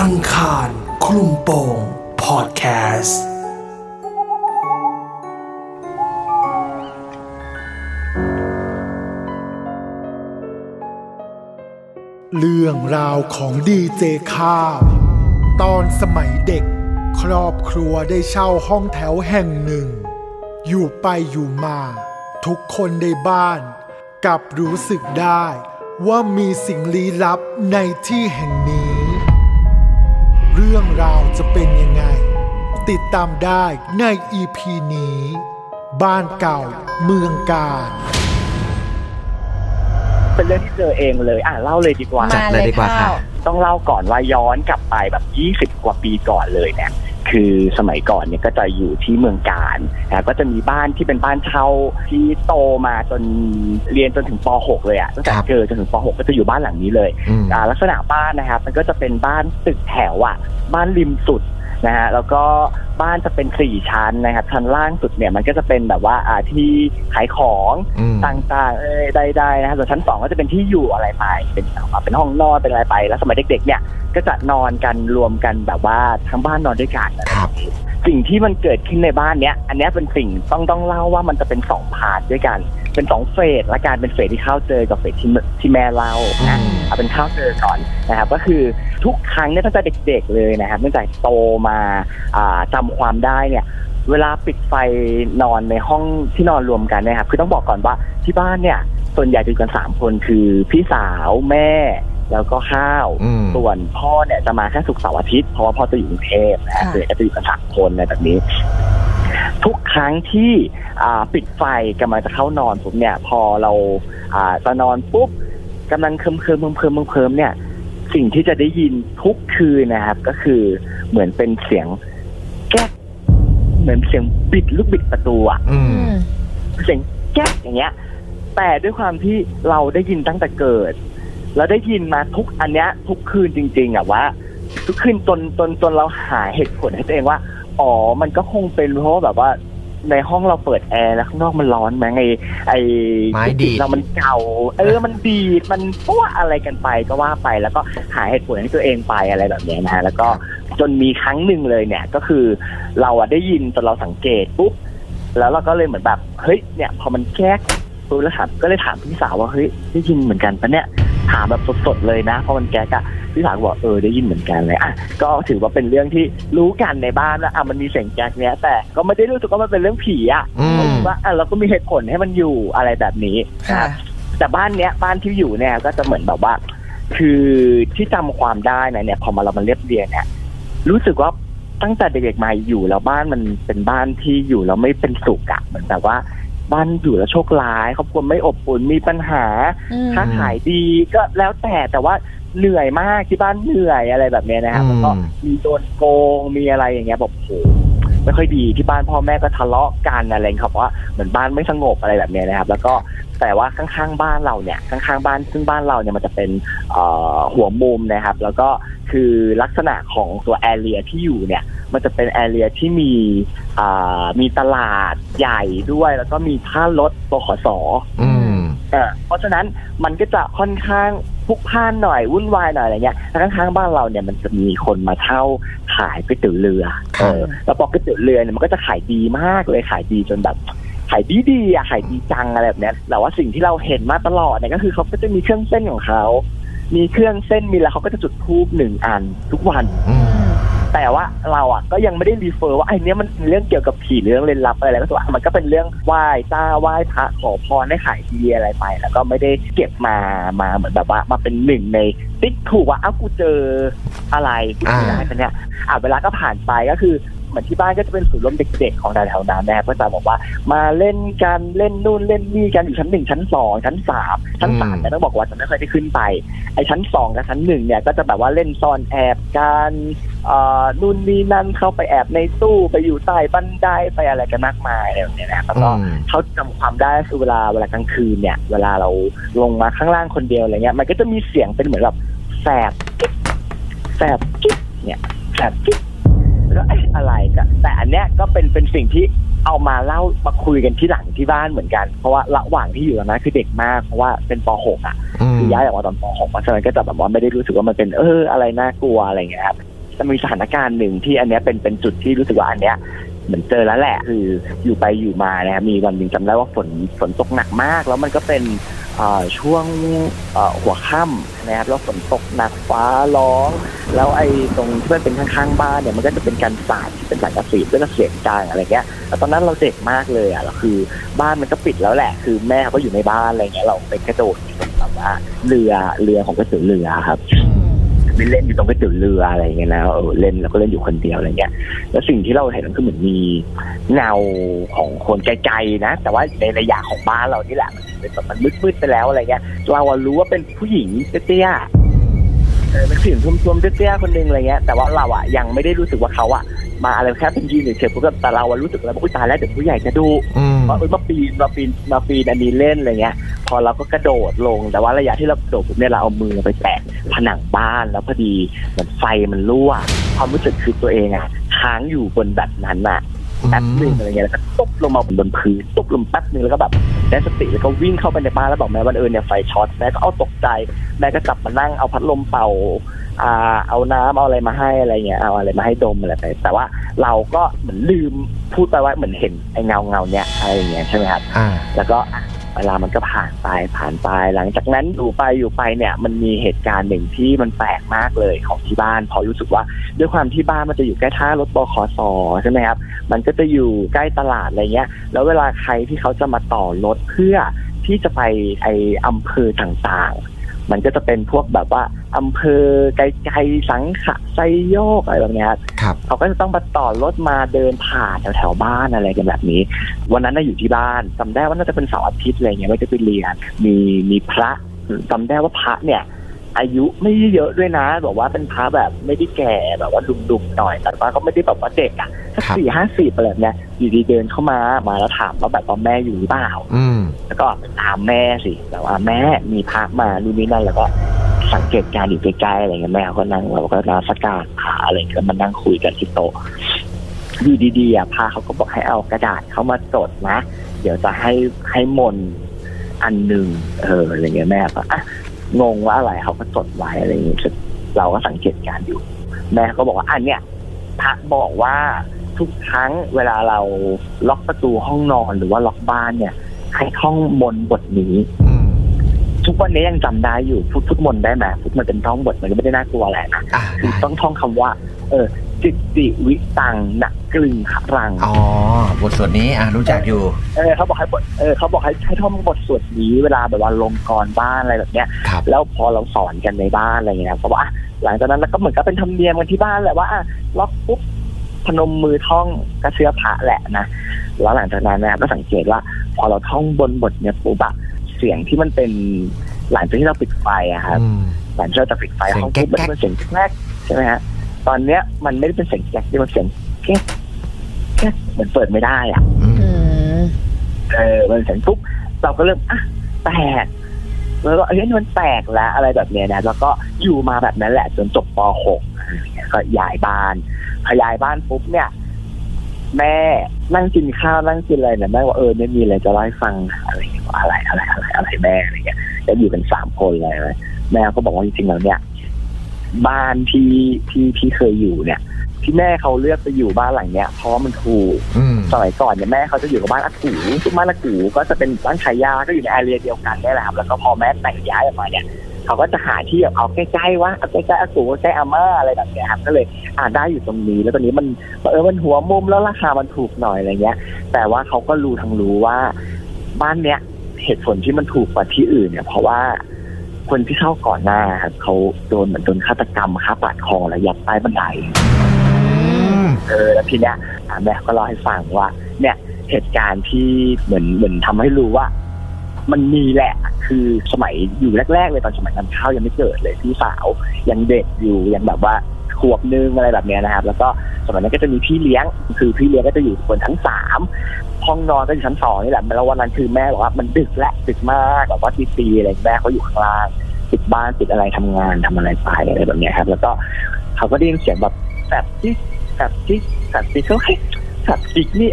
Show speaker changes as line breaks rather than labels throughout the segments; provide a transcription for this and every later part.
อังคารคลุมโปงพอดแคสต์
เรื่องราวของดีเจข้าว ตอนสมัยเด็ก ครอบครัวได้เช่าห้องแถวแห่งหนึ่ง อยู่ไปอยู่มา ทุกคนในบ้านกลับรู้สึกได้ว่ามีสิ่งลี้ลับในที่แห่งนี้ เรื่องราวจะเป็นยังไง ติดตามได้ในอีพีนี้ บ้านเก่าเมืองการ
เป็นเรื่องที่เจอเองเลย อะเล่าเลยดีกว่า
จัดเลยดีกว่าค่ะ
ต้องเล่าก่อนว่าย้อนกลับไปแบบ 20 กว่าปีก่อนเลยเนี่ย คือสมัยก่อนเนี่ยก็จะอยู่ที่เมืองการนะก็จะมีบ้านที่เป็นบ้านเช่าที่โตมาจนเรียนจนถึงป .6 เลยอะตั้งแต่
ครับ
เกิดจนถึงป .6 ก็จะอยู่บ้านหลังนี้เลย
อืม
อ่าลักษณะบ้านนะครับ มันก็จะเป็นบ้านตึกแถวอะ บ้านริมสุด นะฮะแล้วก็บ้านจะเป็นสี่ชั้นนะครับชั้นล่างสุดเนี่ยมันก็จะเป็นแบบว่าอ่าที่ขายของ
อืม
ต่างๆเอ้ยได้ๆนะครับส่วนชั้นสองก็จะเป็นที่อยู่อะไรไปเป็นแบบว่าเป็นห้องนอนเป็นอะไรไป แล้วสมัยเด็ก ๆ เนี่ยก็จะนอนกันรวมกันแบบว่าทั้งบ้านนอนด้วยกันนะ
ครับ
สิ่งที่มันเกิดขึ้นในบ้านเนี้ย อันเนี้ยเป็นสิ่งต้องต้องเล่าว่ามันจะเป็นสอง part ด้วยกัน เป็นสอง phase ละกันเป็น phase ที่ข้าวเจอกับ phase ที่ที่แม่เล่านะ
อืม
เอาเป็นข้าวเจอก่อนนะครับ ก็คือทุกครั้งเนี่ยตั้งแต่เด็กๆเลยนะครับตั้งแต่โตมาอ่าจำความได้เนี่ยเวลาปิดไฟนอนในห้องที่นอนรวมกันนะครับคือต้องบอกก่อนว่าที่บ้านเนี่ย ส่วนใหญ่จะอยู่กันสามคนคือพี่สาวแม่ แล้วก็ข้าว
อืม
ส่วนพ่อเนี่ยจะมาแค่ศุกร์เสาร์อาทิตย์เพราะว่าพ่อจะอยู่กรุงเทพนะฮะ
ค่ะ
ส่วนใหญ่ก็จะอยู่กันสามคนอะไรแบบนี้ ทุกครั้งที่อ่า ปิดไฟกำลังจะเข้านอนผมเนี่ย พอเราอ่าจะนอนปุ๊บกำลังเคลิ้มเคลิ้มเคลิ้มเคลิ้มเคลิ้มเนี่ย สิ่งที่จะได้ยินทุกคืนนะครับ ก็คือเหมือนเป็นเสียงแก๊กเหมือนเสียงบิดลูกบิดประตูอะ
อืม
เสียงแก๊กอย่างเงี้ย แต่ด้วยความที่เราได้ยินตั้งแต่เกิดเราได้ยินมาทุกอันเนี้ย ทุกคืนจริง ๆอะว่า ทุกคืนจนจนจนเราหาเหตุผลให้ตัวเองว่า อ๋อ มันก็คงเป็นเพราะว่าแบบว่า ในห้องเราเปิดแอร์แล้วข้างนอกมันร้อนไหมไอไอ
ไม้ดีด
เรามันเก่า เออมันดีดมันเพราะว่าอะไรกันไปก็ว่าไป แล้วก็หาเหตุผลให้ตัวเองไปอะไรแบบเนี้ยนะฮะแล้วก็จนมีครั้งหนึ่งเลยเนี่ยก็คือเราอะได้ยินจนเราสังเกตปุ๊บแล้วเราก็เลยเหมือนแบบเฮ้ยเนี่ยพอมันแก๊กปุ๊บแล้วถามก็เลยถามพี่สาวว่าเฮ้ยได้ยินเหมือนกันปะเนี่ย ถามแบบสดๆเลยนะ เพราะมันแก๊กอะพี่สาวก็บอกเออได้ยินเหมือนกันเลยอะก็ถือว่าเป็นเรื่องที่รู้กันในบ้านว่าอะมันมีเสียงแก๊กเนี้ยแต่ก็ไม่ได้รู้สึกว่ามันเป็นเรื่องผีอะ
อืม
ว่าอะเราก็มีเหตุผลให้มันอยู่อะไรแบบนี้นะครับแต่บ้านเนี้ยบ้านที่อยู่เนี่ยก็จะเหมือนแบบว่า คือที่จำความได้นะเนี่ยพอมาเรามาเรียบเรียงเนี่ยรู้สึกว่าตั้งแต่เด็กๆมาอยู่แล้วบ้านมันเป็นบ้านที่อยู่แล้วไม่เป็นสุขอะเหมือนแบบว่า บ้านอยู่แล้วโชคร้ายครอบครัวไม่อบอุ่นมีปัญหา
อืม
ค้าขายดีก็แล้วแต่แต่ว่าเหนื่อยมากที่บ้านเหนื่อยอะไรแบบเนี้ยนะครับ
อืม
แล้วก็มีโดนโกงมีอะไรอย่างเงี้ยบอกโหไม่ค่อยดีที่บ้านพ่อแม่ก็ทะเลาะกันอะไรอย่างเงี้ยครับว่าเหมือนบ้านไม่สงบอะไรแบบเนี้ยนะครับ แล้วก็แต่ว่าข้างๆบ้านเราเนี่ยข้างๆบ้านซึ่งบ้านเราเนี่ยมันจะเป็นเอ่อหัวมุมนะครับ แล้วก็คือลักษณะของตัวแอเรียที่อยู่เนี่ย มันจะเป็นแอเรียที่มีอ่ามีตลาดใหญ่ด้วย แล้วก็มีท่ารถบขส
อืม
เออเพราะฉะนั้นมันก็จะค่อนข้างพลุกพล่านหน่อยวุ่นวายหน่อยอะไรเงี้ยแล้วข้างๆบ้านเราเนี่ยมันจะมีคนมาเช่าขายก๋วยเตี๋ยวเรือ
ครั
เอบอแล้วพอก๋วยเตี๋ยวเรือเนี่ยมันก็จะขายดีมากเลยขายดีจนแบบขายดีดีๆอะขายดีจังอะไรแบบเนี้ยแต่ว่าสิ่งที่เราเห็นมาตลอดเนี่ยก็คือเขาก็จะมีเครื่องเส้นของเขา มีเครื่องเส้นมีแล้วเขาก็จะจุดธูปหนึ่งอันทุกวัน
อืม
แต่ว่าเราอะก็ยังไม่ได้รีเฟอร์ว่าไอ้เนี้ยมันเป็นเรื่องเกี่ยวกับผีหรือเรื่องเล่นลับอะไรแล้วก็ถือว่ามันก็เป็นเรื่องไหว้เจ้าไหว้พระขอพรให้ขายดีอะไรไป แล้วก็ไม่ได้เก็บมามาเหมือนแบบว่ามาเป็นหนึ่งในติ๊กถูกว่าอ้าวกูเจออะไรกูเจออะไรปะเนี่ยอะเวลาก็ผ่านไปก็คือ เหมือนที่บ้านก็จะเป็นศูนย์รวมเด็กๆของแถวๆนั้นนะครับก็จะบอกว่ามาเล่นกันเล่นนู่นเล่นนี่กันอยู่ชั้นหนึ่งชั้นสองชั้นสามชั้นสามเนี่ยต้องบอกว่าจะไม่ค่อยได้ขึ้นไปไอ้ชั้นสองกับชั้นหนึ่งเนี่ยก็จะแบบว่าเล่นซ่อนแอบกันเอ่อนู่นนี่นั่นเข้าไปแอบในตู้ไปอยู่ใต้บันไดไปอะไรกันมากมายอะไรแบบเนี้ยนะแล้วก็
อืม
เขาจำความได้คือเวลาเวลากลางคืนเนี่ย เวลาเราลงมาข้างล่างคนเดียวอะไรเงี้ยมันก็จะมีเสียงเป็นเหมือนแบบแสบกิ๊บแสบกิ๊บเนี่ยแสบกิ๊บ แล้วเอ๊ะอะไรกันแต่อันเนี้ยก็เป็นเป็นสิ่งที่เอามาเล่ามาคุยกันที่หลังที่บ้านเหมือนกัน เพราะว่าระหว่างที่อยู่ตอนนั้นคือเด็กมากเพราะว่าเป็นป .6 อะ
อืม
คือย้ายออกมาตอนป .6 เพราะฉะนั้นก็จะแบบว่าไม่ได้รู้สึกว่ามันเป็นเอออะไรน่ากลัวอะไรเงี้ยครับจะมีสถานการณ์หนึ่งที่อันเนี้ยเป็นเป็นจุดที่รู้สึกว่าอันเนี้ยเหมือนเจอแล้วแหละคืออยู่ไปอยู่มานะครับมีวันหนึ่งจำได้ว่าฝนฝนตกหนักมาก แล้วมันก็เป็นเอ่อ ช่วงหัวค่ำนะครับแล้วฝนตกหนักฟ้าร้อง แล้วไอ้ตรงที่มันเป็นข้างๆบ้านเนี่ยมันก็จะเป็นการสาดที่เป็นสายกระสีแล้วก็เสียงดังอะไรเงี้ยแต่ตอนนั้นเราเด็กมากเลยอะเราคือบ้านมันก็ปิดแล้วแหละ คือแม่เขาก็อยู่ในบ้านอะไรเงี้ยเราไปกระโดดตรงแบบว่าเรือเรือของกระสือเรือครับ ไปเล่นอยู่ตรงก๋วยเตี๋ยวเรืออะไรเงี้ยนะเออเล่นแล้วก็เล่นอยู่คนเดียวอะไรเงี้ย แล้วสิ่งที่เราเห็นก็คือเหมือนมีเงาของคนไกลๆนะ แต่ว่าในระยะของบ้านเรานี่แหละมันเป็นแบบมันมืดๆไปแล้วอะไรเงี้ยเรารู้ว่าเป็นผู้หญิงเตี้ยเออเป็นผู้หญิงทุ่มๆเตี้ยๆคนหนึงอะไรเงี้ยแต่ว่าเราอะยังไม่ได้รู้สึกว่าเขาอะ มาอะไรแค่เป็นยืนเฉยๆปุ๊บแต่เราอะรู้สึกแล้วว่าอุ๊ยตายแล้วเดี๋ยวผู้ใหญ่จะดู
อืม
ว่าเออมาปีนมาปีนมาปีนอันนี้เล่นอะไรเงี้ย พอเราก็กระโดดลงแต่ว่าระยะที่เรากระโดดปุ๊บเนี่ยเราเอามือไปแตะผนังบ้านแล้วพอดีเหมือนไฟมันรั่วความรู้สึกคือตัวเองอะค้างอยู่บนแบบนั้นอะแป๊บหนึ่งอะไรเงี้ยแล้วก็ตบลงมาบนพื้นตบลงแป๊บหนึ่งแล้วก็แบบได้สติแล้วก็วิ่งเข้าไปในบ้านแล้วบอกแม่ว่าเออเนี่ยไฟช็อตแม่ก็เอาตกใจแม่ก็กลับมานั่งเอาพัดลมเป่า อ่าเอาน้ำเอาอะไรมาให้อะไรเงี้ยเอาอะไรมาให้ดมอะไรไปแต่ว่าเราก็เหมือนลืมพูดไปว่าเหมือนเห็นไอ้เงาเงาๆเนี้ยอะไรอย่างเงี้ยใช่ไหมครับ
อ่า
แล้วก็อะเวลามันก็ผ่านไปผ่านไป หลังจากนั้นอยู่ไปอยู่ไปเนี่ย มันมีเหตุการณ์หนึ่งที่มันแปลกมากเลยของที่บ้านเพอรู้สึกว่า ด้วยความที่บ้านมันจะอยู่ใกล้ท่ารถบขสใช่ไหมครับ มันก็จะอยู่ใกล้ตลาดอะไรเงี้ย แล้วเวลาใครที่เขาจะมาต่อรถเพื่อที่จะไปไออำเภอต่างๆ มันก็จะเป็นพวกแบบว่าอำเภอไกลๆสังขะไซโยกอะไรแบบเนี้ยครับ
ครับ
เขาก็จะต้องมาต่อรถมาเดินผ่านแถวๆบ้านอะไรกันแบบนี้ วันนั้นน่ะอยู่ที่บ้านจำได้ว่าน่าจะเป็นเสาร์อาทิตย์อะไรเงี้ยไม่ได้ไปเรียนมีมีพระจำได้ว่าพระเนี่ยอายุไม่ได้เยอะด้วยนะบอกว่าเป็นพระแบบไม่ได้แก่แบบว่าดุมๆหน่อยแต่ว่าก็ไม่ได้แบบว่าเด็กอะสัก
ครับ
สี่ห้าสิบอะไรแบบเนี้ย อยู่ดีเดินเข้ามามาแล้วถามว่าแบบว่าแม่อยู่หรือเปล่า
อืม
แล้วก็ไปตามแม่สิแบบว่าแม่มีพระมานู่นนี่นั่นแล้วก็สังเกตการณ์อยู่ใกล้ๆอะไรเงี้ยแม่ก็นั่งเราก็นาสการพระอะไรเงี้ยมานั่งคุยกันที่โต๊ะอยู่ดีๆอะพระเขาก็บอกให้เอากระดาษเข้ามาจดนะ เดี๋ยวจะให้ให้มนต์อันหนึ่งเอออะไรเงี้ยแม่ก็อะงงว่าอะไรเขาก็จดไว้อะไรเงี้ยเราก็สังเกตการณ์อยู่ แม่ก็บอกว่าอันเนี้ยพระบอกว่า ทุกครั้งเวลาเราล็อกประตูห้องนอนหรือว่าล็อกบ้านเนี่ย ให้ท่องมนต์บทนี้
อืม
ทุกวันนี้ยังจำได้อยู่พูดพุทธมนต์ได้ไหมพุทธมันเป็นท่องบทมันก็ไม่ได้น่ากลัวอะไรนะ
อ่า
คือต้องท่องคำว่า เออจิตติวิตังนักกลึงขรัง
อ๋อบทสวดนี้อ่ารู้จักอยู่
เออเขาบอกให้บทเออเขาบอกให้ให้ท่องบทสวดนี้เวลาแบบว่าลงกรบ้านอะไรแบบเนี้ย
ครับ
แล้วพอเราสอนกันในบ้านอะไรอย่างเงี้ยเขาบอกอะหลังจากนั้นแล้วก็เหมือนกับเป็นธรรมเนียมกันที่บ้านแหละว่าอะล็อกปุ๊บ พนมมือท่องกระเชื้อพระแหละนะแล้วหลังจากนั้นเนี่ยก็สังเกตว่า พอเราท่องบนบทเนี่ยปุ๊บอะเสียงที่มันเป็นหลังจากที่เราปิดไฟอะครับ
อืม
หลังจากเราจะปิดไฟ
เสียง
ห้องปุ๊บมัน
แก๊ก
เป็นเสียงแกรกใช่ไหมฮะตอนเนี้ยมันไม่ได้เป็นเสียงแกรกที่มันเสียงแก๊กแก๊กเหมือนเปิดไม่ได้อะ
อืม
อืม
เออมันเสียงปุ๊บเราก็เริ่มอะแปลก แล้วก็เอ้ยมันแปลกแล้วอะไรแบบเนี้ยนะแล้วก็อยู่มาแบบนั้นแหละจนจบป .6 ก็ย้ายบ้านพอย้ายบ้านปุ๊บเนี่ย แม่นั่งกินข้าวนั่งกินอะไรเนี่ยแม่ว่าเออไม่มีอะไรจะเล่าให้ฟังอะไรอย่างเงี้ยว่าอะไรอะไรอะไรอะไรแม่อะไรเงี้ยแล้วอยู่กันสามคนเลยแม่ก็บอกว่าจริงๆแล้วเนี่ย บ้านที่ที่ที่เคยอยู่เนี่ย ที่แม่เขาเลือกไปอยู่บ้านหลังเนี้ยเพราะว่ามันถูก
อืม
สมัยก่อนเนี่ยแม่เขาจะอยู่กับบ้านอากูซึ่งบ้านอากูก็จะเป็นบ้านชายาก็อยู่ในแอเรียเดียวกันนี่แหละครับแล้วก็พอแม่แต่งย้ายออกมาเนี่ยเขาก็จะหาที่แบบเอาใกล้ๆว่าเอาใกล้ๆอากูใกล้อาม่าอะไรแบบเนี้ยครับก็เลยอ่าได้อยู่ตรงนี้ แล้วตอนนี้มันเออมันหัวมุมแล้วราคามันถูกหน่อยอะไรเงี้ย แต่ว่าเขาก็รู้ทั้งรู้ว่า บ้านเนี้ยเหตุผลที่มันถูกกว่าที่อื่นเนี่ย เพราะว่าคนที่เช่าก่อนหน้าครับเขาโดนเหมือนโดนฆาตกรรมฆ่าปาดคอและยัดใต้บันได เออแล้วทีเนี้ยแม่ก็เล่าให้ฟังว่า เนี่ยเหตุการณ์ที่เหมือนเหมือนทำให้รู้ว่า มันมีแหละคือสมัยอยู่แรก ๆ เลยตอนสมัยนั้นข้าวยังไม่เกิดเลยพี่สาวยังเด็กอยู่ยังแบบว่าขวบนึงอะไรแบบเนี้ยนะครับ แล้วก็สมัยนั้นก็จะมีพี่เลี้ยง คือพี่เลี้ยงก็จะอยู่บนชั้นสามห้องนอนก็อยู่ชั้นสองนี่แหละแล้ววันนั้นคือแม่บอกว่ามันดึกและดึกมากแบบว่าตีตีอะไรแม่เขาอยู่ข้างล่างปิดบ้านปิดอะไรทำงานทำอะไรไปอะไรแบบเนี้ยครับ แล้วก็เขาก็ได้ยินเสียงแบบแบบที่ แบบที่สัตว์ปีกเขาให้สัตว์ปีกนี่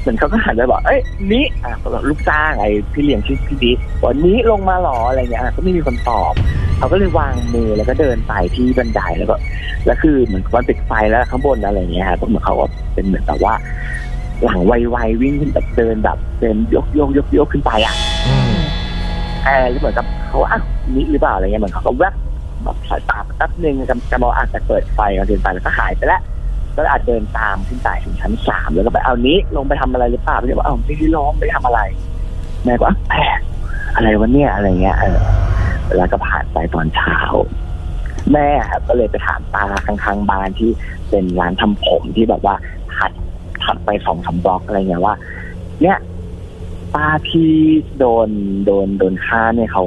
เหมือนเขาก็หันไปบอกเอ้ยนี้อะก็แบบลูกจ้างไอ้พี่เลี้ยงชื่อพี่บิ๊กบอกนี้ลงมาหรออะไรเงี้ยก็ไม่มีคนตอบเขาก็เลยวางมือแล้วก็เดินไปที่บันไดแล้วก็แล้วคือเหมือนมันติดไฟแล้วข้างบนอะไรเงี้ยฮะก็เหมือนเขาก็เป็นเหมือนแบบว่า หลังไวๆวิ่งขึ้นแบบเดินแบบเดินยกยกยกยกขึ้นไปอะ
อืม
เออแล้วเหมือนกับเขาอะนี่หรือเปล่าอะไรเงี้ยเหมือนเขาก็แวบแบบสายตาแป๊บนึงจำจำเอาอาจจะเปิดไฟกันเดินไปแล้วก็หายไปแล้ว ก็อาจเดินตามขึ้นไปถึงชั้นสามแล้วก็ไปเอานี้ลงไปทำอะไรหรือเปล่าพี่บอกเอาไม่ได้ร้องไม่ได้ทำอะไรแม่ก็อะแปลกอะไรวะเนี่ยอะไรเงี้ยเออแล้วก็ผ่านไปตอนเช้า แม่ก็เลยไปถามตาข้างๆบ้านที่เป็นร้านทำผมที่แบบว่าถัดถัดไปสองสามบล็อกอะไรเงี้ยว่า เนี่ยป้าที่โดนโดนโดนฆ่าเนี่ยเขา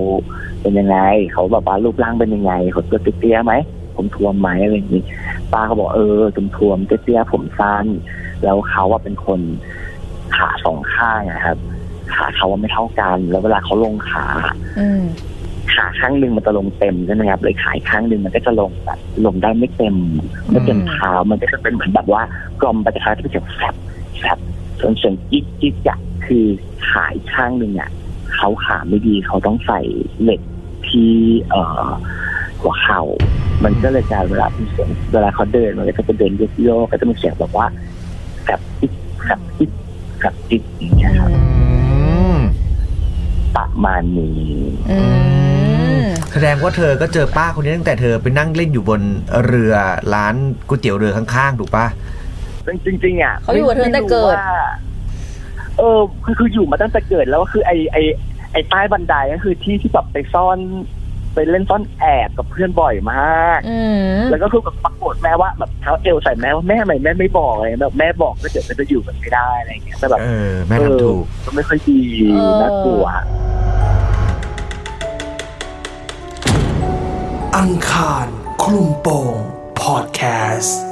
เป็นยังไง เขาแบบว่ารูปร่างเป็นยังไงเขาตัวเตี้ยไหมผมทวมไหมอะไรอย่างนี้ ป้าเขาบอกเออทุมทวมๆเตี้ยๆผมสั้นแล้วเขาว่าเป็นคนขาสองข้างนะครับ ขาเขาว่าไม่เท่ากัน แล้วเวลาเขาลงขา
อืม
ขาข้างหนึ่งมันจะลงเต็มใช่ไหมครับเลยขาอีกข้างหนึ่งมันก็จะลงแบบลงได้ไม่เต็มไม่เต็มเท้ามันก็จะเป็นเหมือนแบบว่ากลมไปจะคล้ายที่เป็นเสียงแฟบแฟบส่วนเสียงจิ๊กจิ๊กอะคือขาอีกข้างหนึ่งอะเขาขาไม่ดีเขาต้องใส่เหล็กที่เอ่อ หัวเข่า มันก็เลยกลายเวลาเป็นเสียงเวลาเขาเดินมันก็จะเป็นเดินโยกๆก็จะมีเสียงแบบว่าแฟบจิ๊กแฟบจิ๊กแฟบจิ๊กอย่างเงี้ยครับ
อืม
ประมาณนี้
อืม
แสดงว่าเธอก็เจอป้าคนนี้ตั้งแต่เธอไปนั่งเล่นอยู่บนเรือร้านก๋วยเตี๋ยวเรือข้างๆ ถูกปะ
จริงๆอะ
เขาอยู่กับเธอตั้งแต่เกิด
ไม่รู้ว่าเออคือคืออยู่มาตั้งแต่เกิดแล้วก็คือไอไอไอใต้บันไดก็คือที่ที่แบบไปซ่อน ไปเล่นซ่อนแอบกับเพื่อนบ่อยมาก
อืม
แล้วก็คือแบบปรากฏแม่ว่าแบบเท้าเอวใส่แม่ว่าแม่ทำไมแม่ไม่บอกอะไรแบบแม่บอกก็เดี๋ยวจะอยู่กันไม่ได้อะไรอย่างเงี้ยแต่แบบ
เออแม่ทำถูก
เออก็ไม่ค่อยดี
เออ
น่ากลัว
อังคารคลุมโปงพอดแคสต์